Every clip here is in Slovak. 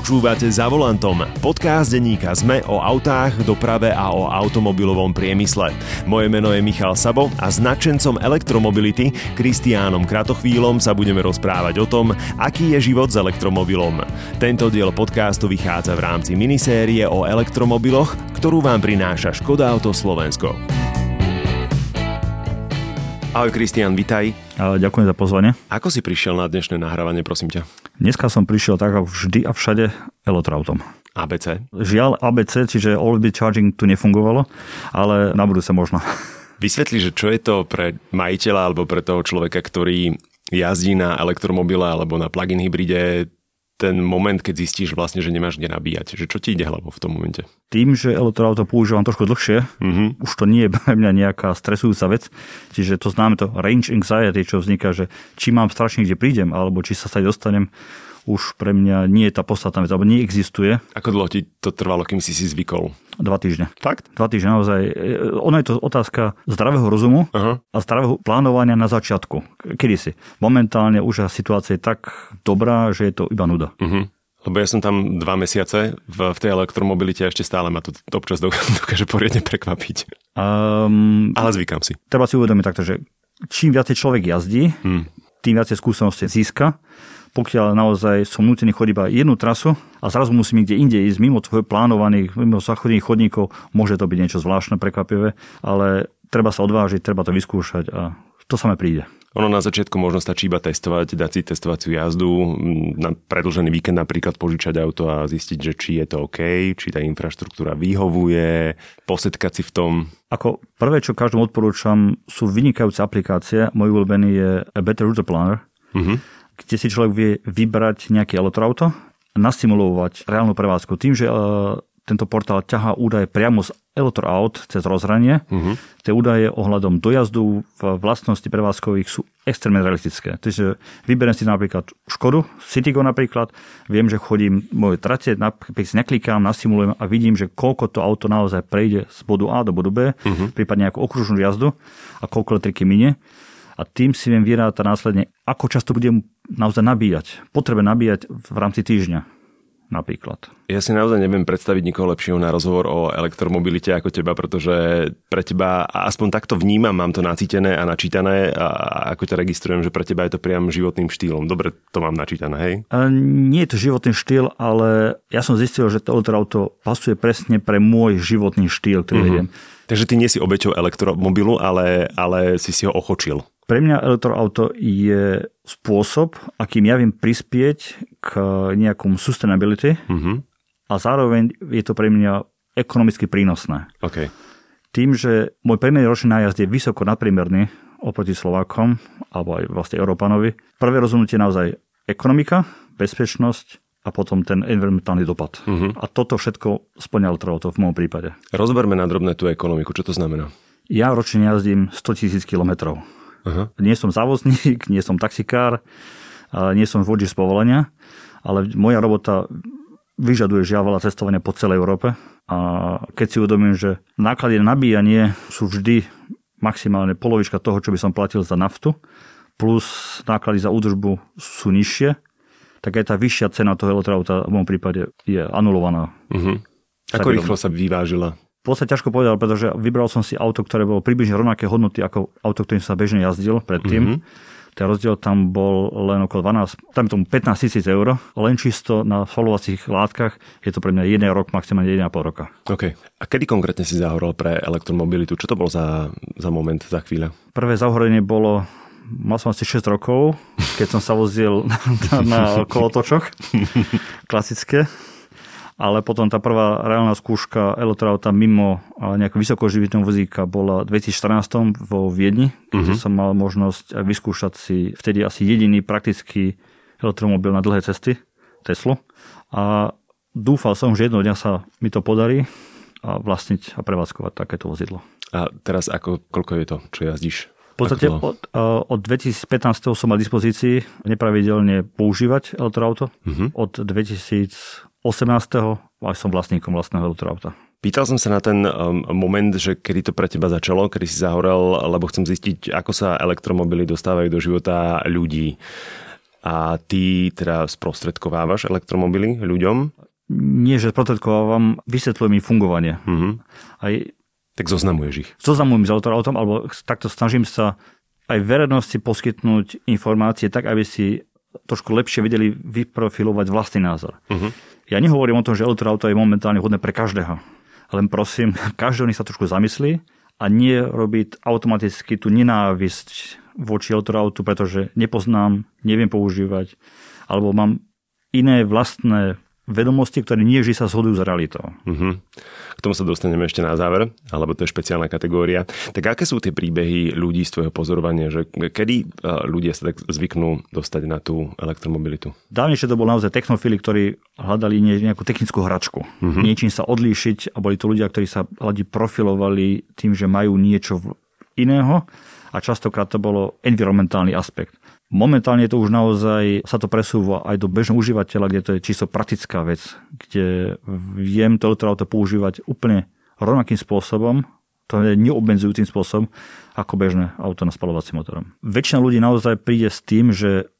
Počúvate za volantom. Podcast denníka ZME o autách, doprave a o automobilovom priemysle. Moje meno je Michal Sabo a s nadšencom elektromobility Kristiánom Kratochvílom sa budeme rozprávať o tom, aký je život s elektromobilom. Tento diel podcastu vychádza v rámci minisérie o elektromobiloch, ktorú vám prináša Škoda Auto Slovensko. Ahoj Kristian, vitaj. Ďakujem za pozvanie. Ako si prišiel na dnešné nahrávanie, prosím ťa? Dneska som prišiel tak ako vždy a všade elektroautom. ABC? Žiaľ ABC, čiže all-bit charging tu nefungovalo, ale na budúce možno. Vysvetli, že čo je to pre majiteľa alebo pre toho človeka, ktorý jazdí na elektromobile alebo na plug-in hybride ten moment, keď zistíš vlastne, že nemáš kde nabíjať? Že čo ti ide hlavou v tom momente? Tým, že elektroauto používam trošku dlhšie, mm-hmm. už to nie je pre mňa nejaká stresujúca vec, čiže to známe to range anxiety, čo vzniká, že či mám strašne kde prídem, alebo či sa sa dostanem, už pre mňa nie je tá podstatná vec, alebo neexistuje. Ako dlho ti to trvalo, kým si si zvykol? Dva týždne. Fakt? Dva týždne naozaj. E, ono je to otázka zdravého rozumu uh-huh. a zdravého plánovania na začiatku. Kedy si? Momentálne už situácia je tak dobrá, že je to iba nuda. Uh-huh. Lebo ja som tam dva mesiace v, v tej elektromobilite ešte stále ma to občas dokáže poriadne prekvapiť. Um, Ale zvykam si. Treba si uvedomiť takto, že čím viacej človek jazdí, hmm. tým viacej skúsenosti získa pokiaľ naozaj som nutený chodiť iba jednu trasu a zrazu musím niekde inde ísť mimo tvojho plánovaných, mimo záchodných chodníkov, môže to byť niečo zvláštne, prekvapivé, ale treba sa odvážiť, treba to vyskúšať a to samé príde. Ono na začiatku možno stačí iba testovať, dať si testovaciu jazdu, na predlžený víkend napríklad požičať auto a zistiť, že či je to OK, či tá infraštruktúra vyhovuje, posetkať si v tom. Ako prvé, čo každému odporúčam, sú vynikajúce aplikácie. Môj obľúbený je A Better Router Planner. Uh-huh kde si človek vie vybrať nejaké elektroauto a nastimulovať reálnu prevádzku. Tým, že e, tento portál ťahá údaje priamo z elektroaut cez rozhranie. Uh-huh. Tie údaje ohľadom dojazdu v vlastnosti prevádzkových sú extrémne realistické. Takže vyberiem si napríklad Škodu, Citygo napríklad, viem, že chodím moje trate, si naklikám, nastimulujem a vidím, že koľko to auto naozaj prejde z bodu A do bodu B, uh-huh. prípadne nejakú okružnú jazdu a koľko elektriky minie a tým si viem vyrátať následne, ako často budem naozaj nabíjať. Potrebe nabíjať v rámci týždňa napríklad. Ja si naozaj neviem predstaviť nikoho lepšieho na rozhovor o elektromobilite ako teba, pretože pre teba, aspoň takto vnímam, mám to nacítené a načítané a ako ťa registrujem, že pre teba je to priam životným štýlom. Dobre to mám načítané, hej? A nie je to životný štýl, ale ja som zistil, že to elektroauto pasuje presne pre môj životný štýl, ktorý uh-huh. Takže ty nie si obeťou elektromobilu, ale, ale si si ho ochočil. Pre mňa elektroauto je spôsob, akým ja viem prispieť k nejakom sustainability uh-huh. a zároveň je to pre mňa ekonomicky prínosné. Okay. Tým, že môj priemerný ročný nájazd je vysoko nadpriemerný oproti Slovákom alebo aj vlastne Európanovi, prvé rozhodnutie je naozaj ekonomika, bezpečnosť a potom ten environmentálny dopad. Uh-huh. A toto všetko splňal to v môjom prípade. Rozberme na drobné tú ekonomiku. Čo to znamená? Ja ročne jazdím 100 tisíc kilometrov. Uh-huh. Nie som závozník, nie som taxikár, nie som vodič z povolenia, ale moja robota vyžaduje žiaľ veľa cestovania po celej Európe. A keď si uvedomím, že náklady na nabíjanie sú vždy maximálne polovička toho, čo by som platil za naftu, plus náklady za údržbu sú nižšie, tak aj tá vyššia cena toho elektroauta v môjom prípade je anulovaná. Uh-huh. Ako rýchlo sa vyvážila v podstate ťažko povedal, pretože vybral som si auto, ktoré bolo približne rovnaké hodnoty ako auto, ktorým sa bežne jazdil predtým. Mm-hmm. Ten rozdiel tam bol len okolo 12, tam tomu 15 tisíc eur, len čisto na followacích látkach je to pre mňa 1 rok, maximálne 1,5 roka. OK. A kedy konkrétne si zahorel pre elektromobilitu? Čo to bol za, za moment, za chvíľa? Prvé zahorenie bolo mal som asi 6 rokov, keď som sa vozil na, na, na kolotočoch, klasické ale potom tá prvá reálna skúška elektroauta mimo nejakého vysokoživitného vozíka bola v 2014 vo Viedni, kde uh-huh. som mal možnosť vyskúšať si vtedy asi jediný praktický elektromobil na dlhé cesty, Teslu. A dúfal som, že jedného dňa sa mi to podarí a vlastniť a prevádzkovať takéto vozidlo. A teraz ako, koľko je to, čo jazdíš? V podstate od, od 2015. som mal dispozícii nepravidelne používať elektroauto. Uh-huh. Od 2000 18. aj som vlastníkom vlastného elektroauta. Pýtal som sa na ten um, moment, že kedy to pre teba začalo, kedy si zahorel, lebo chcem zistiť, ako sa elektromobily dostávajú do života ľudí. A ty teda sprostredkovávaš elektromobily ľuďom? Nie, že sprostredkovávam, vysvetľujem im fungovanie. Mhm. Aj Tak zoznamuješ ich. zoznamujem s autoautom, alebo takto snažím sa aj verejnosti poskytnúť informácie tak, aby si trošku lepšie vedeli vyprofilovať vlastný názor. Mhm. Ja nehovorím o tom, že elektroauto je momentálne hodné pre každého. Len prosím, každý nech sa trošku zamyslí a nie robiť automaticky tú nenávisť voči elektroautu, pretože nepoznám, neviem používať, alebo mám iné vlastné vedomosti, ktoré nie vždy sa zhodujú s realitou. Mhm. K tomu sa dostaneme ešte na záver, alebo to je špeciálna kategória. Tak aké sú tie príbehy ľudí z tvojho pozorovania, že kedy e, ľudia sa tak zvyknú dostať na tú elektromobilitu? Dávnejšie to bol naozaj technofili, ktorí hľadali nejakú technickú hračku. Mm-hmm. Niečím sa odlíšiť a boli to ľudia, ktorí sa hľadí profilovali tým, že majú niečo iného a častokrát to bolo environmentálny aspekt. Momentálne to už naozaj sa to presúva aj do bežného užívateľa, kde to je čisto praktická vec, kde viem to elektroauto používať úplne rovnakým spôsobom, to je neobmedzujúcim spôsobom, ako bežné auto na spalovacím motorom. Väčšina ľudí naozaj príde s tým, že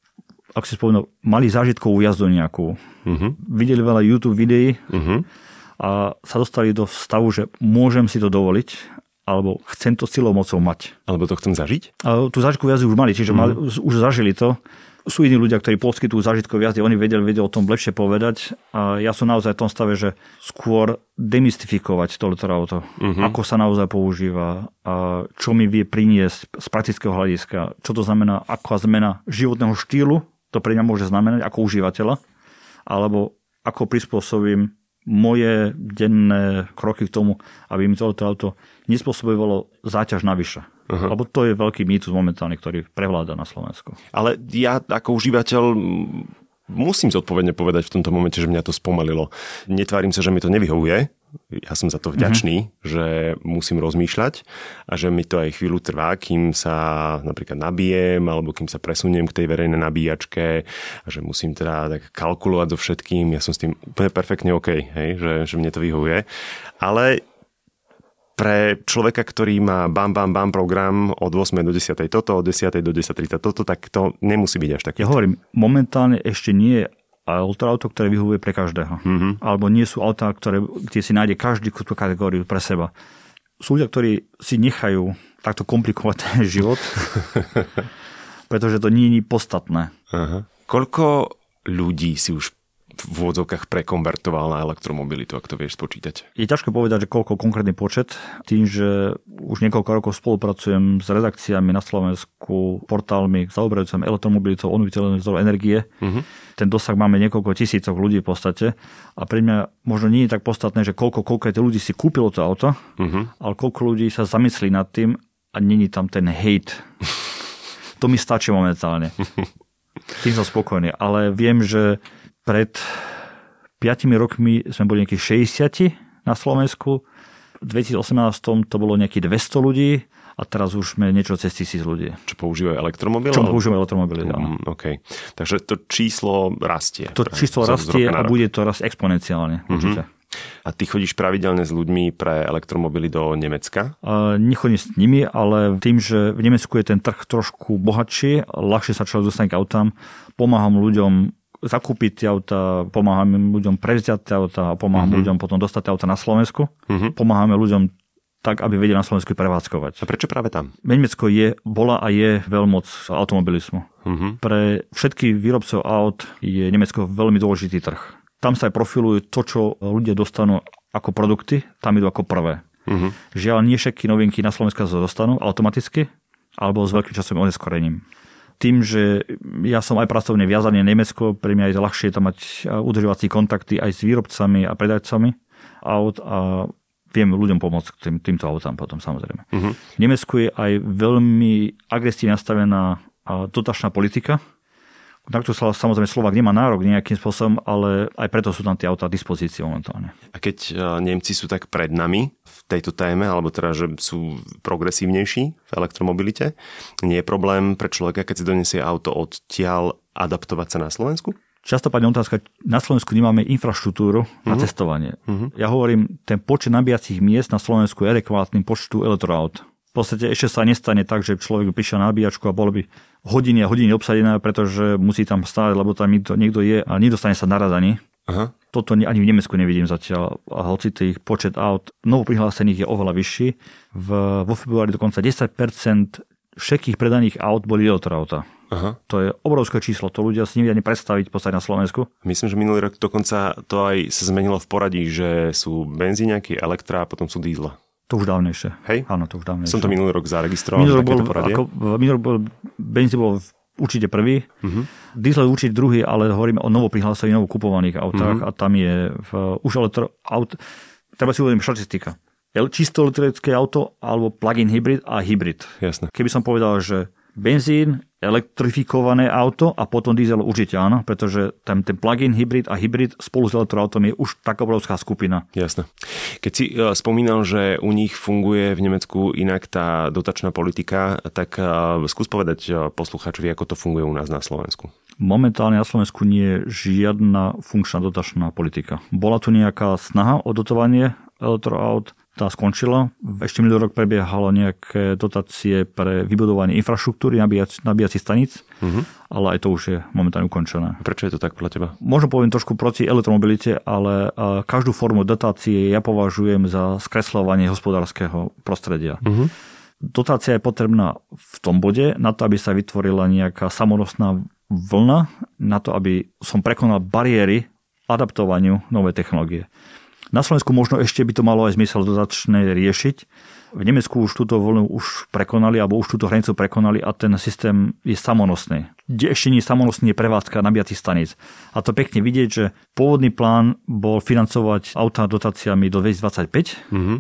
ako si spomenul, mali zážitkovú jazdu nejakú. Mhm. Videli veľa YouTube videí Mhm. a sa dostali do stavu, že môžem si to dovoliť, alebo chcem to silou mocou mať. Alebo to chcem zažiť? A tú zážitkovú jazdu už mali, čiže mali, už zažili to. Sú iní ľudia, ktorí poskytujú zážitkové jazdy, oni vedeli, vedeli o tom lepšie povedať. A ja som naozaj v tom stave, že skôr demystifikovať to auto. Ako sa naozaj používa, a čo mi vie priniesť z praktického hľadiska, čo to znamená, aká zmena životného štýlu to pre mňa môže znamenať ako užívateľa, alebo ako prispôsobím moje denné kroky k tomu, aby mi toto auto nespôsobovalo záťaž navyše. Uh-huh. Lebo to je veľký mýtus momentálne, ktorý prevláda na Slovensku. Ale ja ako užívateľ musím zodpovedne povedať v tomto momente, že mňa to spomalilo. Netvárim sa, že mi to nevyhovuje. Ja som za to vďačný, mm-hmm. že musím rozmýšľať a že mi to aj chvíľu trvá, kým sa napríklad nabijem alebo kým sa presuniem k tej verejnej nabíjačke a že musím teda tak kalkulovať so všetkým. Ja som s tým úplne perfektne OK, hej, že, že mne to vyhovuje. Ale pre človeka, ktorý má bam, bam, bam program od 8 do 10 toto, od 10 do 10.30 toto, tak to nemusí byť až také. Ja hovorím, momentálne ešte nie je auto, ktoré vyhovuje pre každého. Mm-hmm. Alebo nie sú autá, ktoré, kde si nájde každý tú kategóriu pre seba. Sú ľudia, ktorí si nechajú takto komplikovať ten život, pretože to nie je podstatné. Aha. Koľko ľudí si už v úvodzovkách prekonvertoval na elektromobilitu, ak to vieš spočítať? Je ťažko povedať, že koľko konkrétny počet, tým, že už niekoľko rokov spolupracujem s redakciami na Slovensku, portálmi zaoberajúcimi elektromobilitou, obnoviteľných zdrojov energie. Uh-huh. Ten dosah máme niekoľko tisícok ľudí v podstate a pre mňa možno nie je tak podstatné, že koľko konkrétne ľudí si kúpilo to auto, uh-huh. ale koľko ľudí sa zamyslí nad tým a není tam ten hate. to mi stačí momentálne. Tým som spokojný, ale viem, že pred 5 rokmi sme boli nejakých 60 na Slovensku, v 2018 to bolo nejakých 200 ľudí a teraz už sme niečo cez tisíc ľudí. Čo používajú elektromobil? Čo používajú elektromobily, áno. Mm. Takže to číslo rastie. To číslo rastie a bude to raz exponenciálne, mm-hmm. určite. A ty chodíš pravidelne s ľuďmi pre elektromobily do Nemecka? Uh, nechodím s nimi, ale tým, že v Nemecku je ten trh trošku bohatší, ľahšie sa človek dostane k autám, pomáham ľuďom zakúpiť tie auta, pomáhame ľuďom prevziať tie auta a pomáhame uh-huh. ľuďom potom dostať tie auta na Slovensku. Uh-huh. Pomáhame ľuďom tak, aby vedeli na Slovensku prevádzkovať. A prečo práve tam? Nemecko je, bola a je veľmoc automobilizmu. Uh-huh. Pre všetkých výrobcov aut je Nemecko veľmi dôležitý trh. Tam sa aj profilujú to, čo ľudia dostanú ako produkty, tam idú ako prvé. Uh-huh. Žiaľ, nie všetky novinky na Slovensku sa dostanú automaticky, alebo s veľkým časovým oneskorením tým, že ja som aj pracovne viazaný na Nemecko, pre mňa je ľahšie tam mať udržovací kontakty aj s výrobcami a predajcami aut a viem ľuďom pomôcť tým, týmto autám potom samozrejme. Uh-huh. V Nemecku je aj veľmi agresívne nastavená dotačná politika, na ktorú sa samozrejme Slovak nemá nárok nejakým spôsobom, ale aj preto sú tam tie autá dispozície momentálne. A keď Nemci sú tak pred nami v tejto téme, alebo teda, že sú progresívnejší v elektromobilite, nie je problém pre človeka, keď si donesie auto odtiaľ adaptovať sa na Slovensku? Často padne otázka, na Slovensku nemáme infraštruktúru uh-huh. na cestovanie. Uh-huh. Ja hovorím, ten počet nabíjacích miest na Slovensku je adekvátny počtu elektroaut. V podstate ešte sa nestane tak, že človek prišiel na nabíjačku a bolo by hodiny a hodiny obsadená, pretože musí tam stáť, lebo tam niekto, je a nedostane sa naraz ani. Aha. Toto ani v Nemecku nevidím zatiaľ. A hoci tých počet aut novoprihlásených je oveľa vyšší. V, vo februári dokonca 10% všetkých predaných aut boli elektroauta. Aha. To je obrovské číslo, to ľudia si nevedia ani predstaviť v podstate na Slovensku. Myslím, že minulý rok dokonca to aj sa zmenilo v poradí, že sú benzíňaky, elektra a potom sú dízle. To už dávnejšie. Hej? Áno, to už dávnejšie. Som to minulý rok zaregistroval. Minulý rok bol, ako, minulý rok bol, benzín bol určite prvý, uh-huh. diesel určite druhý, ale hovoríme o novo kupovaných autách uh-huh. a tam je v, už elektro, aut, treba si uvedieť štatistika. Čisto elektrické auto alebo plug-in hybrid a hybrid. Jasne. Keby som povedal, že benzín, elektrifikované auto a potom diesel určite áno, pretože ten, ten plug-in hybrid a hybrid spolu s elektroautom je už taká obrovská skupina. Jasné. Keď si uh, spomínal, že u nich funguje v Nemecku inak tá dotačná politika, tak uh, skús povedať uh, poslucháčovi, ako to funguje u nás na Slovensku. Momentálne na Slovensku nie je žiadna funkčná dotačná politika. Bola tu nejaká snaha o dotovanie elektroaut, tá skončila. Ešte minulý rok prebiehalo nejaké dotácie pre vybudovanie infraštruktúry nabíjac, nabíjacích staníc, uh-huh. ale aj to už je momentálne ukončené. Prečo je to tak podľa teba? Možno poviem trošku proti elektromobilite, ale každú formu dotácie ja považujem za skresľovanie hospodárskeho prostredia. Uh-huh. Dotácia je potrebná v tom bode na to, aby sa vytvorila nejaká samonosná vlna, na to, aby som prekonal bariéry adaptovaniu novej technológie. Na Slovensku možno ešte by to malo aj zmysel dodačne riešiť. V Nemecku už túto voľnu už prekonali, alebo už túto hranicu prekonali a ten systém je samonosný. Kde ešte nie je samonosný je prevádzka nabíjacích staníc. A to pekne vidieť, že pôvodný plán bol financovať auta dotáciami do 2025. Mm-hmm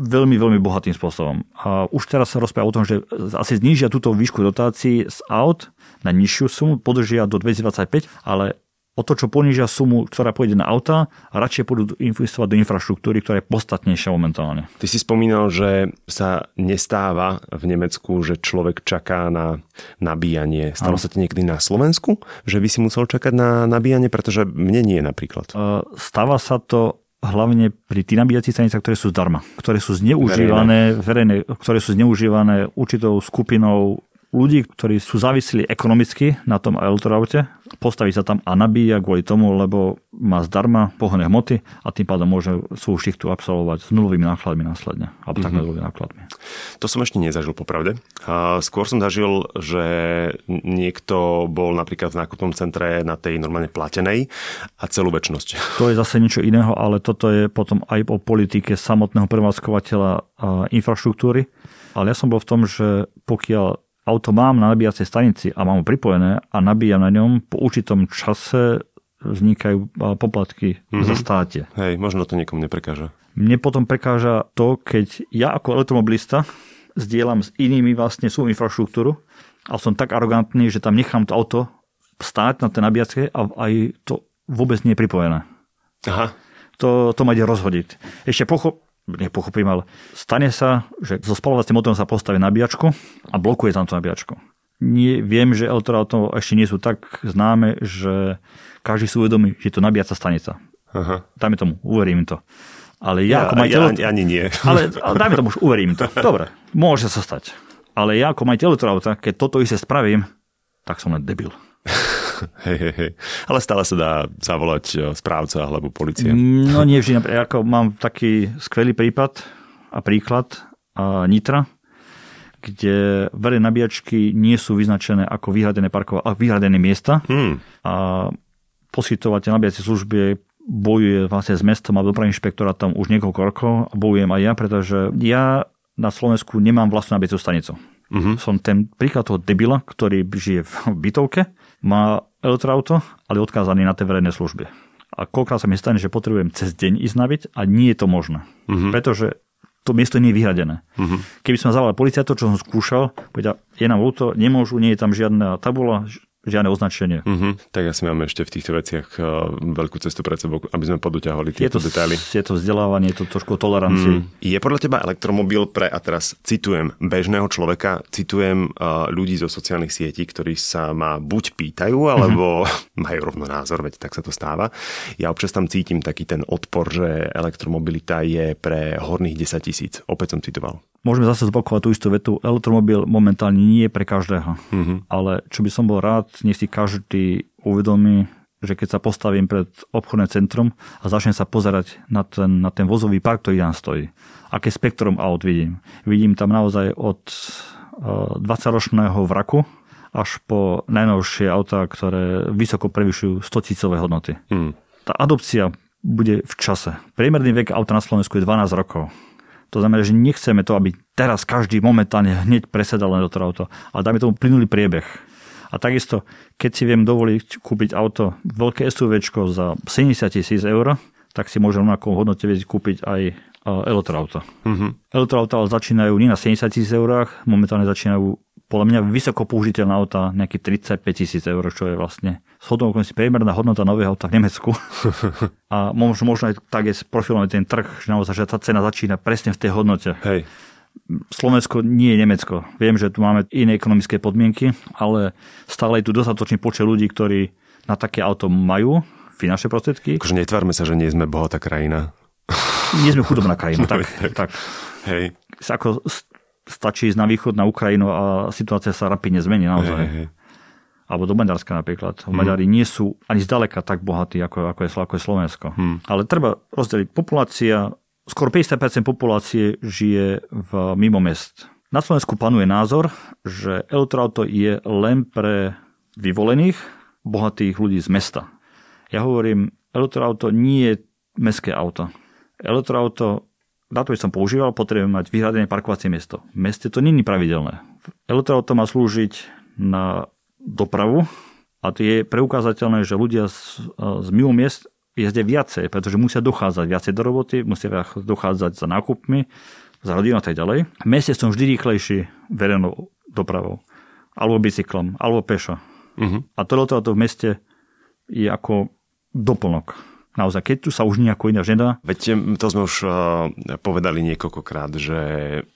veľmi, veľmi bohatým spôsobom. A už teraz sa rozpráva o tom, že asi znížia túto výšku dotácií z aut na nižšiu sumu, podržia do 2025, ale o to, čo ponížia sumu, ktorá pôjde na auta a radšej pôjdu investovať do infraštruktúry, ktorá je podstatnejšia momentálne. Ty si spomínal, že sa nestáva v Nemecku, že človek čaká na nabíjanie. Stalo ano. sa ti niekedy na Slovensku, že by si musel čakať na nabíjanie, pretože mne nie napríklad. Stáva sa to hlavne pri tých nabíjacích stanicách, ktoré sú zdarma, ktoré sú zneužívané, verejné. verejné, ktoré sú zneužívané určitou skupinou ľudí, ktorí sú závislí ekonomicky na tom elektroaute, postaví sa tam a nabíja kvôli tomu, lebo má zdarma pohonné hmoty a tým pádom môže svoju šichtu absolvovať s nulovými nákladmi následne. Alebo mm-hmm. tak nulovými nákladmi. To som ešte nezažil popravde. Skôr som zažil, že niekto bol napríklad v nákupnom centre na tej normálne platenej a celú väčnosť. To je zase niečo iného, ale toto je potom aj o politike samotného prevádzkovateľa infraštruktúry. Ale ja som bol v tom, že pokiaľ auto mám na nabíjacej stanici a mám ho pripojené a nabíjam na ňom, po určitom čase vznikajú poplatky mm-hmm. za státe. Hej, možno to niekomu neprekáža. Mne potom prekáža to, keď ja ako elektromobilista zdieľam s inými vlastne svoju infraštruktúru a som tak arogantný, že tam nechám to auto stáť na tej nabíjačke a aj to vôbec nie je pripojené. Aha. To, to ma ide rozhodiť. Ešte pochop, nepochopím, ale stane sa, že so spalovacím motorom sa postaví nabíjačku a blokuje tam tú nabíjačku. Nie, viem, že elektroauto ešte nie sú tak známe, že každý si uvedomí, že je to nabíjaca stanica. Aha. Dajme tomu, uverím to. Ale ja, ja ako majiteľ... Ja, ani nie. Ale, ale dajme tomu, už uverím to. Dobre, môže sa stať. Ale ja ako majiteľ elektroauta, keď toto isté spravím, tak som len debil. Hej, hej, hej. Ale stále sa dá zavolať e, správca alebo policia. No nie vždy. Ako mám taký skvelý prípad a príklad a Nitra, kde verejné nabíjačky nie sú vyznačené ako vyhradené parkové, a vyhradené miesta. Hmm. A poskytovateľ nabíjacej služby bojuje vlastne s mestom a dopravným inšpektorátom už niekoľko rokov a bojujem aj ja, pretože ja na Slovensku nemám vlastnú nabíjacú stanicu. Uh-huh. Som ten príklad toho debila, ktorý žije v bytovke, má elektroauto, ale odkázaný na tie verejné služby. A koľkrát sa mi stane, že potrebujem cez deň ísť nabiť a nie je to možné. Uh-huh. Pretože to miesto nie je vyhradené. Uh-huh. Keby som zavolal policajtov, čo som skúšal, povedal, je nám ľúto, nemôžu, nie je tam žiadna tabula, žiadne označenie. Uh-huh. Tak asi máme ešte v týchto veciach uh, veľkú cestu pred sebou, aby sme podoťahovali tieto je to, detaily. Je to vzdelávanie, je to trošku tolerancii. Mm. Je podľa teba elektromobil pre, a teraz citujem, bežného človeka, citujem uh, ľudí zo sociálnych sietí, ktorí sa ma buď pýtajú, alebo uh-huh. majú rovno názor, veď tak sa to stáva. Ja občas tam cítim taký ten odpor, že elektromobilita je pre horných 10 tisíc. Opäť som citoval. Môžeme zase zopakovať tú istú vetu. Elektromobil momentálne nie je pre každého. Mm-hmm. Ale čo by som bol rád, nech si každý uvedomí, že keď sa postavím pred obchodné centrum a začnem sa pozerať na ten, na ten vozový park, ktorý tam stojí, aké spektrum aut vidím. Vidím tam naozaj od 20-ročného eh, vraku až po najnovšie autá, ktoré vysoko prevyšujú 100 tisícové hodnoty. Mm. Tá adopcia bude v čase. Priemerný vek auta na Slovensku je 12 rokov. To znamená, že nechceme to, aby teraz každý momentálne hneď presedal na do toho auto, ale dáme tomu plynulý priebeh. A takisto, keď si viem dovoliť kúpiť auto, veľké SUV za 70 tisíc eur, tak si môžem na hodnote vedieť kúpiť aj elektroauto. Mm-hmm. Elektroauto ale začínajú nie na 70 tisíc eurách, momentálne začínajú podľa mňa vysoko použiteľná auta nejakých 35 tisíc eur, čo je vlastne shodnou si priemerná hodnota nového auta v Nemecku. a možno, možno aj tak je profilovaný ten trh, že naozaj, že tá cena začína presne v tej hodnote. Hej. Slovensko nie je Nemecko. Viem, že tu máme iné ekonomické podmienky, ale stále je tu dostatočný počet ľudí, ktorí na také auto majú finančné prostriedky. Akože netvárme sa, že nie sme bohatá krajina. Nie sme chudobná krajina, tak, tak. tak. Hej. Ako stačí ísť na východ, na Ukrajinu a situácia sa rapidne zmení naozaj. Hej, hej. Alebo do Maďarska napríklad. Hmm. Maďari nie sú ani zďaleka tak bohatí, ako, ako, je, ako je Slovensko. Hmm. Ale treba rozdeliť. Populácia skoro 50% populácie žije v mimo mest. Na Slovensku panuje názor, že elektroauto je len pre vyvolených, bohatých ľudí z mesta. Ja hovorím, elektroauto nie je mestské auto. Elektroauto, na to, som používal, potrebujem mať vyhradené parkovacie miesto. V meste to není pravidelné. Elektroauto má slúžiť na dopravu a to je preukázateľné, že ľudia z, z mimo miest jezdia viacej, pretože musia dochádzať viacej do roboty, musia dochádzať za nákupmi, za rodinou a tak ďalej. V meste som vždy rýchlejší verejnou dopravou. Alebo bicyklom, alebo pešo. Uh-huh. A toto to v meste je ako doplnok naozaj, keď tu sa už nejako ináč nedá. Veď to sme už uh, povedali niekoľkokrát, že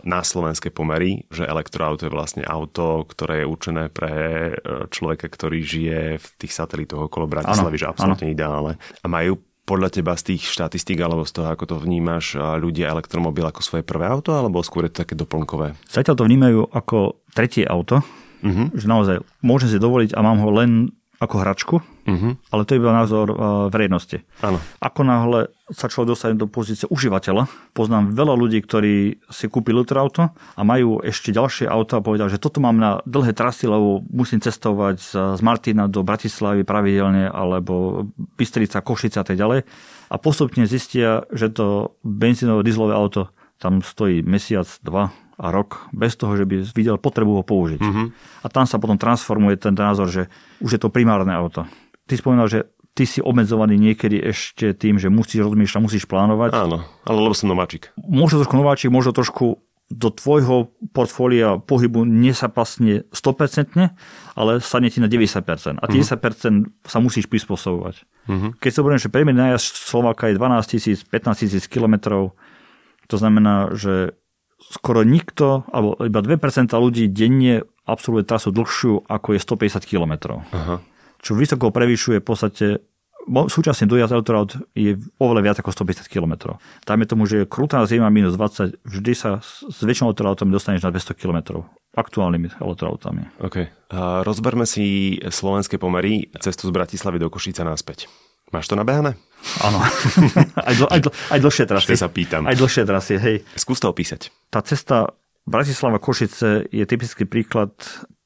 na slovenské pomery, že elektroauto je vlastne auto, ktoré je určené pre e, človeka, ktorý žije v tých satelitoch okolo Bratislavy, že absolútne ano. ideálne. A majú podľa teba z tých štatistík alebo z toho, ako to vnímaš, ľudia elektromobil ako svoje prvé auto, alebo skôr je to také doplnkové? Zatiaľ to vnímajú ako tretie auto, uh-huh. že naozaj môžem si dovoliť a mám ho len ako hračku, uh-huh. ale to je iba názor uh, verejnosti. Áno. Ako náhle sa človek dostane do pozície užívateľa, poznám veľa ľudí, ktorí si kúpili auto a majú ešte ďalšie auto a povedali, že toto mám na dlhé trasy, lebo musím cestovať z, Martina do Bratislavy pravidelne, alebo Bystrica, Košica a tak ďalej. A postupne zistia, že to benzínové, dieselové auto tam stojí mesiac, dva, a rok bez toho, že by videl potrebu ho použiť. Mm-hmm. A tam sa potom transformuje ten názor, že už je to primárne auto. Ty spomínal, že ty si obmedzovaný niekedy ešte tým, že musíš rozmýšľať, musíš plánovať. Áno, ale lebo som nováčik. Možno trošku nováčik, možno trošku do tvojho portfólia pohybu nesapasne 100%, ale sadne ti na 90%. A tých mm-hmm. 10% sa musíš prispôsobovať. Mm-hmm. Keď sa hovorím, že priemerný nájazd Slováka je 12 tisíc, 15 tisíc kilometrov, to znamená, že skoro nikto, alebo iba 2% ľudí denne absolvuje trasu dlhšiu, ako je 150 km. Aha. Čo vysoko prevyšuje v podstate súčasný dojazd elektroaut je oveľa viac ako 150 km. Dajme tomu, že krutá zima minus 20, vždy sa s väčšinou elektroautami dostaneš na 200 km aktuálnymi elektroautami. OK. A rozberme si slovenské pomery cestu z Bratislavy do Košica naspäť. Máš to nabehané? Áno. aj, dl- aj, dl- aj dlhšie trasy. Ešte sa pýtam. Aj dlhšie trasy, hej. Skús to opísať. Tá cesta Bratislava-Košice je typický príklad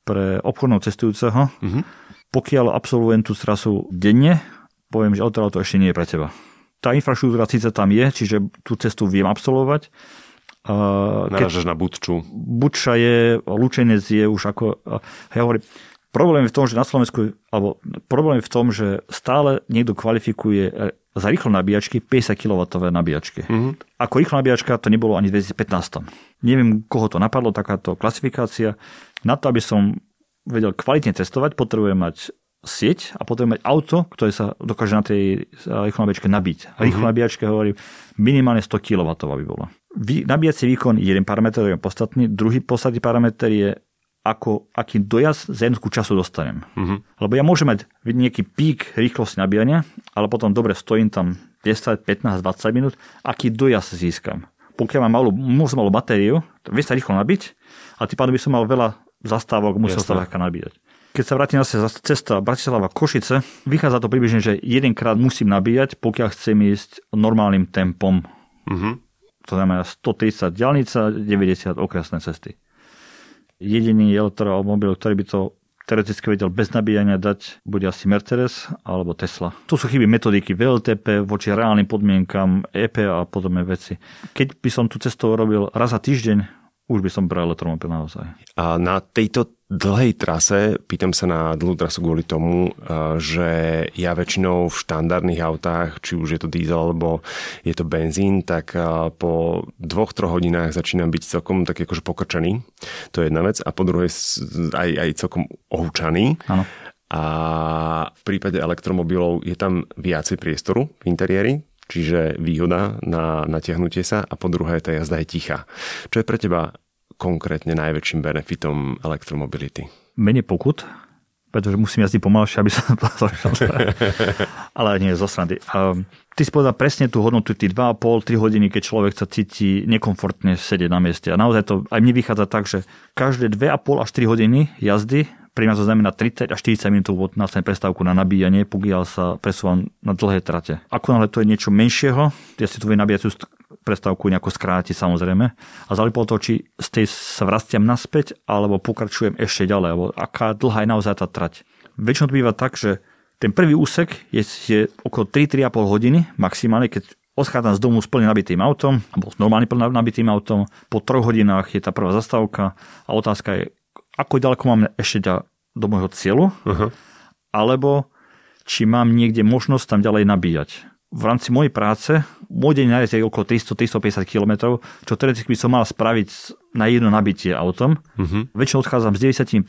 pre obchodného cestujúceho. Mm-hmm. Pokiaľ absolvujem tú trasu denne, poviem, že auto ešte nie je pre teba. Tá infraštruktúra síce tam je, čiže tú cestu viem absolvovať. Naražaš na Budču. Budča je, Lučenec je už ako, ja hovorím, Problém je v tom, že na Slovensku, alebo problém je v tom, že stále niekto kvalifikuje e, za rýchlo nabíjačky 50 kW nabíjačky. Mm-hmm. Ako rýchlo nabíjačka to nebolo ani v 2015. Neviem, koho to napadlo, takáto klasifikácia. Na to, aby som vedel kvalitne testovať, potrebujem mať sieť a potrebujem mať auto, ktoré sa dokáže na tej e, rýchlo nabíjačke nabiť. A rýchlo mm-hmm. nabíjačke hovorím minimálne 100 kW by bolo. Nabíjací výkon je jeden parameter, je podstatný. Druhý podstatný parameter je ako, aký dojazd za jednotku času dostanem. Uh-huh. Lebo ja môžem mať nejaký pík rýchlosti nabíjania, ale potom dobre stojím tam 10, 15, 20 minút, aký dojazd získam. pokiaľ mám malú, môžem malú batériu, vie sa rýchlo nabiť a tým pádom by som mal veľa zastávok, musel sa ľahká nabíjať. Keď sa vrátim zase cesta Bratislava Košice, vychádza to približne, že jedenkrát musím nabíjať, pokiaľ chcem ísť normálnym tempom. Uh-huh. To znamená 130 diálnica, 90 okresné cesty. Jediný elektromobil, ktorý by to teoreticky vedel bez nabíjania dať, bude asi Mercedes alebo Tesla. To sú chyby metodiky VLTP voči reálnym podmienkam, EP a podobné veci. Keď by som tú cestu robil raz za týždeň, už by som bral elektromobil naozaj. A na tejto dlhej trase, pýtam sa na dlhú trasu kvôli tomu, že ja väčšinou v štandardných autách, či už je to diesel alebo je to benzín, tak po dvoch, troch hodinách začínam byť celkom tak akože pokrčený. To je jedna vec. A po druhej aj, aj celkom ohúčaný. Áno. A v prípade elektromobilov je tam viacej priestoru v interiéri, čiže výhoda na natiahnutie sa a po druhé tá jazda je tichá. Čo je pre teba konkrétne najväčším benefitom elektromobility? Menej pokut, pretože musím jazdiť pomalšie, aby som Ale nie, zo srandy. ty si povedal presne tú hodnotu, tí 2,5-3 hodiny, keď človek sa cíti nekomfortne sedieť na mieste. A naozaj to aj mne vychádza tak, že každé 2,5 až 3 hodiny jazdy pri nás to znamená 30 až 40 minút následnej prestávku na nabíjanie, pokiaľ sa presúvam na dlhé trate. Ako náhle to je niečo menšieho, ja si tu viem nabíjať prestávku nejako skrátiť samozrejme a záleží to, či z tej sa vrastiam naspäť alebo pokračujem ešte ďalej, alebo aká dlhá je naozaj tá trať. Väčšinou to býva tak, že ten prvý úsek je, je okolo 3-3,5 hodiny maximálne, keď odchádzam z domu s plne nabitým autom, alebo s normálne plne nabitým autom, po troch hodinách je tá prvá zastávka a otázka je, ako ďaleko mám ešte do môjho cieľu, uh-huh. alebo či mám niekde možnosť tam ďalej nabíjať. V rámci mojej práce môj deň nájsť je okolo 300-350 km, čo teoreticky by som mal spraviť na jedno nabitie autom. Uh-huh. Väčšinou odchádzam s 90%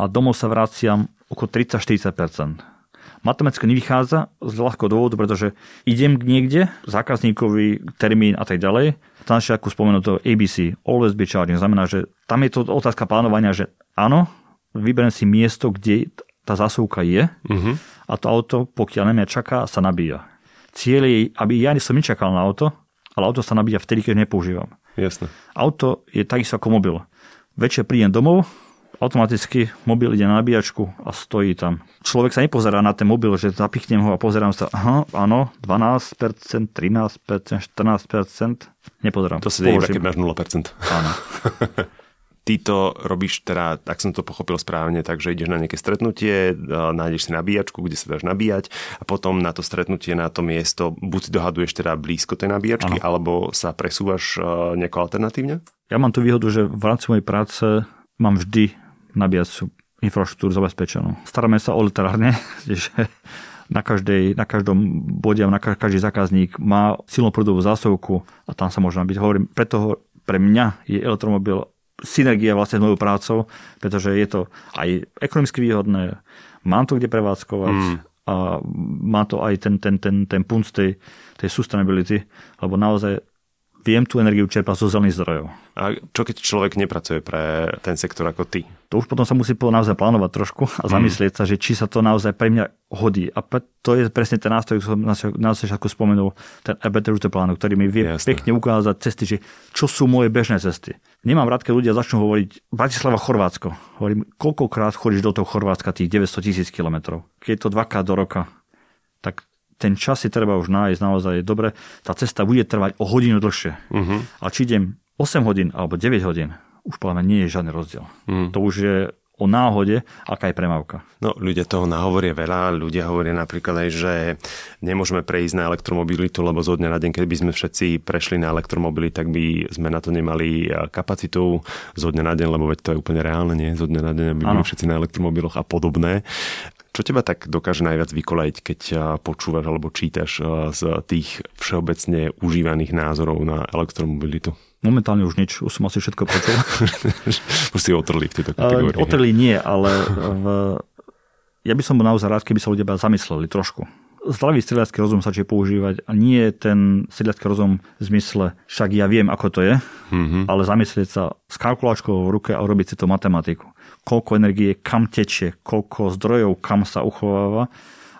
a domov sa vraciam okolo 30-40%. Matematicky nevychádza z ľahkého dôvodu, pretože idem niekde, zákazníkový termín a tak ďalej, tam ako spomenuto ABC, always be charging, znamená, že tam je to otázka plánovania, že áno, vyberiem si miesto, kde tá zásuvka je uh-huh. a to auto, pokiaľ na mňa čaká, sa nabíja. Cieľ je, aby ja som nečakal na auto, ale auto sa nabíja vtedy, keď nepoužívam. Jasne. Auto je takisto ako mobil. Večer prídem domov, automaticky mobil ide na nabíjačku a stojí tam. Človek sa nepozerá na ten mobil, že zapichnem ho a pozerám sa, aha, áno, 12%, 13%, 14%, nepozerám. To sa deje keď máš 0%. Áno. Ty to robíš teda, ak som to pochopil správne, takže ideš na nejaké stretnutie, nájdeš si nabíjačku, kde sa dáš nabíjať a potom na to stretnutie, na to miesto buď si dohaduješ teda blízko tej nabíjačky, ano. alebo sa presúvaš nejako alternatívne? Ja mám tú výhodu, že v rámci mojej práce mám vždy nabíjacú infraštruktúru zabezpečenú. Staráme sa o literárne, že na, každej, na každom bode na každý zákazník má silnú prúdovú zásuvku a tam sa môže nabiť. Hovorím, preto pre mňa je elektromobil synergia vlastne s mojou prácou, pretože je to aj ekonomicky výhodné, mám to kde prevádzkovať mm. a má to aj ten, ten, ten, ten punt tej, tej sustainability, lebo naozaj viem tú energiu čerpať zo zelených zdrojov. A čo keď človek nepracuje pre ten sektor ako ty? To už potom sa musí naozaj plánovať trošku a mhm. zamyslieť mm. sa, že či sa to naozaj pre mňa hodí. A to je presne ten nástroj, ktorý som na začiatku spomenul, ten Better Route plánu, ktorý mi vie Jasne. pekne ukázať cesty, že čo sú moje bežné cesty. Nemám rád, keď ľudia začnú hovoriť Bratislava, Chorvátsko. Hovorím, koľkokrát chodíš do toho Chorvátska tých 900 tisíc kilometrov. Keď je to dvakrát do roka, tak ten čas si treba už nájsť naozaj dobre. Tá cesta bude trvať o hodinu dlhšie. Uh-huh. A či idem 8 hodín alebo 9 hodín, už podľa nie je žiadny rozdiel. Uh-huh. To už je o náhode, aká je premávka. No, ľudia toho nahovoria veľa. Ľudia hovoria napríklad aj, že nemôžeme prejsť na elektromobilitu, lebo zo dňa na deň, keby sme všetci prešli na elektromobily, tak by sme na to nemali kapacitu zo dňa na deň, lebo veď to je úplne reálne, nie? Zo dňa na deň by boli všetci na elektromobiloch a podobné. Čo teba tak dokáže najviac vykolajiť, keď počúvaš alebo čítaš z tých všeobecne užívaných názorov na elektromobilitu? Momentálne už nič, už som asi všetko počul. už si otrli v tejto kategórii. Otrli nie, ale v... ja by som bol naozaj rád, keby sa ľudia zamysleli trošku. Zdravý strieľacký rozum sa či používať a nie ten strieľacký rozum v zmysle, však ja viem, ako to je, mm-hmm. ale zamyslieť sa s kalkulačkou v ruke a urobiť si to matematiku koľko energie kam tečie, koľko zdrojov kam sa uchováva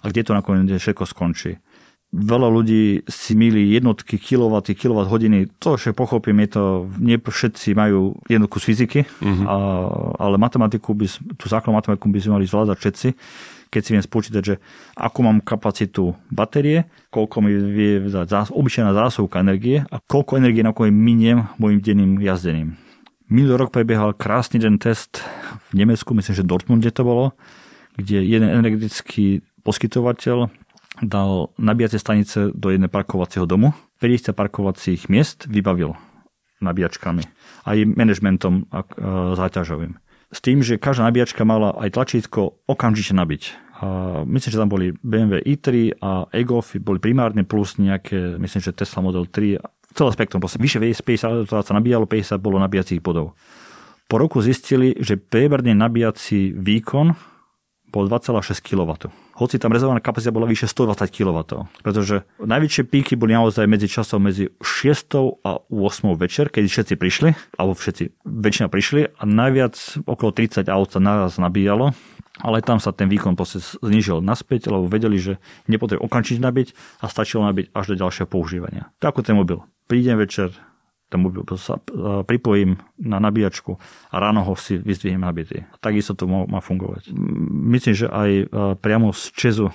a kde to nakoniec všetko skončí. Veľa ľudí si milí jednotky, kilowaty, kilowatt hodiny. To, že pochopím, je to, nie všetci majú jednotku z fyziky, uh-huh. a, ale matematiku by, tú základnú matematiku by sme mali zvládať všetci. Keď si viem spočítať, že akú mám kapacitu batérie, koľko mi vie dať zás, obyčajná zásuvka energie a koľko energie na miniem môjim denným jazdením. Minulý rok prebiehal krásny den test v Nemecku, myslím, že Dortmunde to bolo, kde jeden energetický poskytovateľ dal nabíjacie stanice do jednej parkovacieho domu. 50 parkovacích miest vybavil nabíjačkami. Aj manažmentom záťažovým. S tým, že každá nabíjačka mala aj tlačítko okamžite nabiť. A myslím, že tam boli BMW i3 a e-Golf boli primárne plus nejaké, myslím, že Tesla Model 3 celé spektrum, proste vyše 50 sa nabíjalo, 50 bolo nabíjacích bodov. Po roku zistili, že priemerne nabíjací výkon bol 2,6 kW. Hoci tam rezervovaná kapacita bola vyše 120 kW. Pretože najväčšie píky boli naozaj medzi časom medzi 6 a 8 večer, keď všetci prišli, alebo všetci, väčšina prišli a najviac okolo 30 aut sa naraz nabíjalo ale tam sa ten výkon znižil naspäť, lebo vedeli, že nepotrebujú okamžite nabiť a stačilo nabiť až do ďalšieho používania. Tak ako ten mobil. Prídem večer, mobil sa pripojím na nabíjačku a ráno ho si vyzdvihnem nabitý. Takisto to má fungovať. Myslím, že aj priamo z Čezu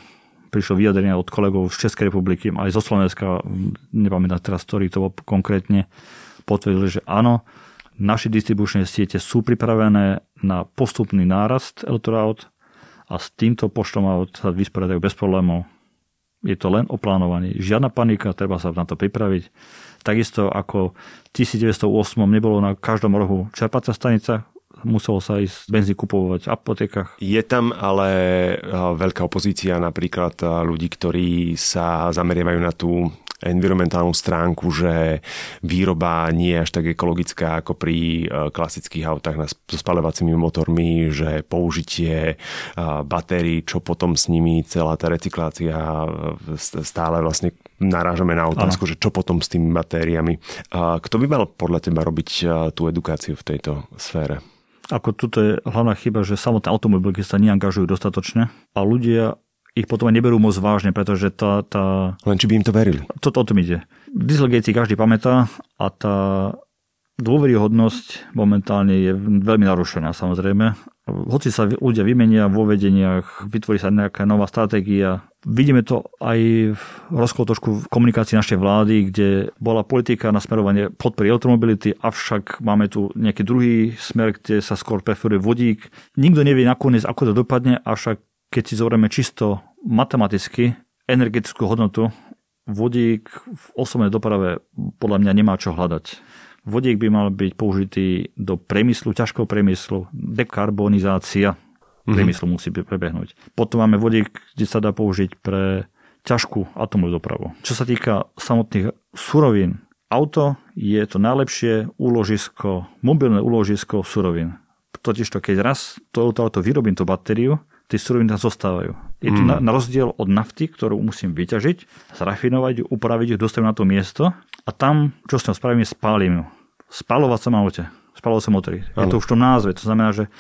prišlo vyjadrenie od kolegov z Českej republiky, aj zo Slovenska, nepamätám teraz, ktorý to konkrétne, potvrdili, že áno, naše distribučné siete sú pripravené na postupný nárast elektroaut a s týmto poštom aut sa vysporiadajú bez problémov. Je to len o plánovaní. Žiadna panika, treba sa na to pripraviť. Takisto ako v 1908 nebolo na každom rohu čerpacia stanica, muselo sa ísť benzín kupovať v apotekách. Je tam ale veľká opozícia napríklad ľudí, ktorí sa zameriavajú na tú environmentálnu stránku, že výroba nie je až tak ekologická ako pri e, klasických autách so spalovacími motormi, že použitie e, batérií, čo potom s nimi celá tá recyklácia e, stále vlastne narážame na otázku, ano. že čo potom s tými batériami. Kto by mal podľa teba robiť tú edukáciu v tejto sfére? Ako tuto je hlavná chyba, že samotné automobilky sa neangažujú dostatočne a ľudia ich potom aj neberú moc vážne, pretože tá... tá... Len či by im to verili. Toto o tom ide. Dieselgate si každý pamätá a tá dôveryhodnosť momentálne je veľmi narušená samozrejme. Hoci sa ľudia vymenia vo vedeniach, vytvorí sa nejaká nová stratégia. Vidíme to aj v rozkol trošku v komunikácii našej vlády, kde bola politika na smerovanie podpory elektromobility, avšak máme tu nejaký druhý smer, kde sa skôr preferuje vodík. Nikto nevie nakoniec, ako to dopadne, avšak keď si zoberieme čisto matematicky energetickú hodnotu, vodík v osobnej doprave podľa mňa nemá čo hľadať. Vodík by mal byť použitý do priemyslu, ťažkého priemyslu, dekarbonizácia mm-hmm. priemyslu musí prebehnúť. Potom máme vodík, kde sa dá použiť pre ťažkú atomovú dopravu. Čo sa týka samotných surovín, auto je to najlepšie úložisko, mobilné úložisko surovín. Totižto keď raz to auto vyrobím tú batériu, tie suroviny tam zostávajú. Je to mm. na, na rozdiel od nafty, ktorú musím vyťažiť, zrafinovať upraviť ju, dostavím na to miesto a tam, čo s tým spravím, je spálim ju. Spalovať sa aute. Spalovať sa motory. Je to už v tom názve. To znamená, že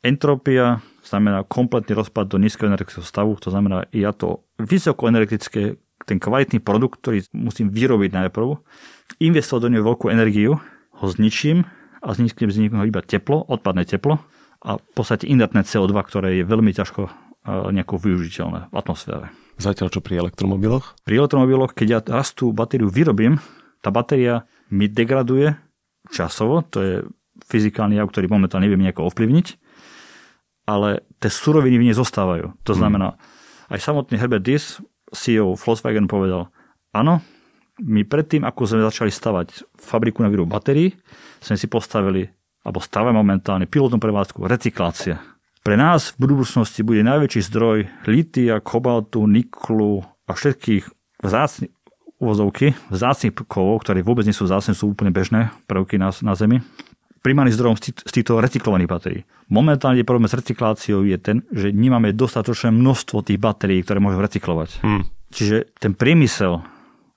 entropia znamená kompletný rozpad do nízkeho energetického stavu. To znamená, ja to vysokoenergetické, ten kvalitný produkt, ktorý musím vyrobiť najprv, investovať do neho veľkú energiu, ho zničím a z vznikne iba teplo, odpadné teplo a v podstate inertné CO2, ktoré je veľmi ťažko nejako využiteľné v atmosfére. Zatiaľ čo pri elektromobiloch? Pri elektromobiloch, keď ja raz tú batériu vyrobím, tá batéria mi degraduje časovo, to je fyzikálny jav, ktorý momentálne neviem nejako ovplyvniť, ale tie suroviny v nej zostávajú. To hmm. znamená, hmm. aj samotný Herbert Diss, CEO Volkswagen povedal, áno, my predtým, ako sme začali stavať fabriku na výrobu batérií, sme si postavili alebo stave momentálne pilotnú prevádzku recyklácia. Pre nás v budúcnosti bude najväčší zdroj litia, kobaltu, niklu a všetkých vzácnych uvozovky, vzácnych kovov, ktoré vôbec nie sú vzácne, sú úplne bežné prvky na, na Zemi. Primárny zdrojom z týchto recyklovaných batérií. Momentálne problém s recykláciou je ten, že nemáme dostatočné množstvo tých batérií, ktoré môžeme recyklovať. Hmm. Čiže ten priemysel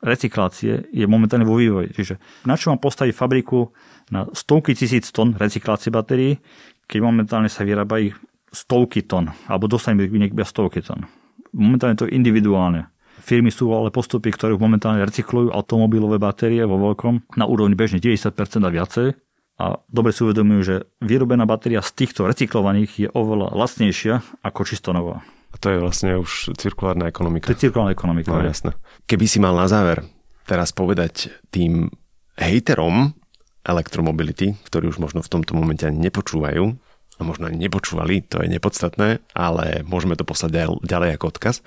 recyklácie je momentálne vo vývoji. Čiže na čo mám postaviť fabriku na stovky tisíc tón recyklácie batérií, keď momentálne sa vyrába ich stovky tón, alebo dostaneme iba stovky tón. Momentálne to je individuálne. Firmy sú ale postupy, ktoré momentálne recyklujú automobilové batérie vo veľkom na úrovni bežne 90% a viacej. A dobre si uvedomujú, že vyrobená batéria z týchto recyklovaných je oveľa lacnejšia ako čisto nová. A to je vlastne už cirkulárna ekonomika. To je cirkulárna ekonomika. No, jasné. Keby si mal na záver teraz povedať tým hejterom elektromobility, ktorí už možno v tomto momente ani nepočúvajú, a možno ani nepočúvali, to je nepodstatné, ale môžeme to poslať ďalej ako odkaz.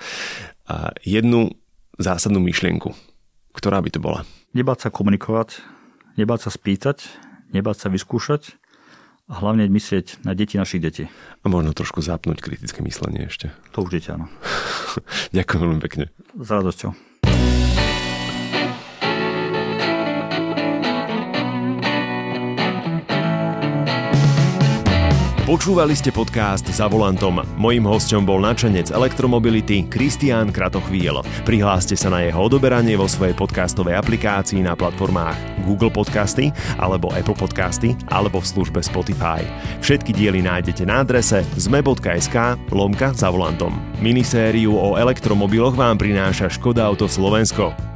A jednu zásadnú myšlienku, ktorá by to bola? Nebáť sa komunikovať, nebáť sa spýtať, nebáť sa vyskúšať a hlavne myslieť na deti našich detí. A možno trošku zapnúť kritické myslenie ešte. To určite áno. Ďakujem veľmi pekne. S radosťou. Počúvali ste podcast Za volantom. Mojím hostom bol načenec elektromobility Kristián Kratochvíl. Prihláste sa na jeho odoberanie vo svojej podcastovej aplikácii na platformách Google Podcasty alebo Apple Podcasty alebo v službe Spotify. Všetky diely nájdete na adrese zme.sk lomka za volantom. Minisériu o elektromobiloch vám prináša Škoda Auto Slovensko.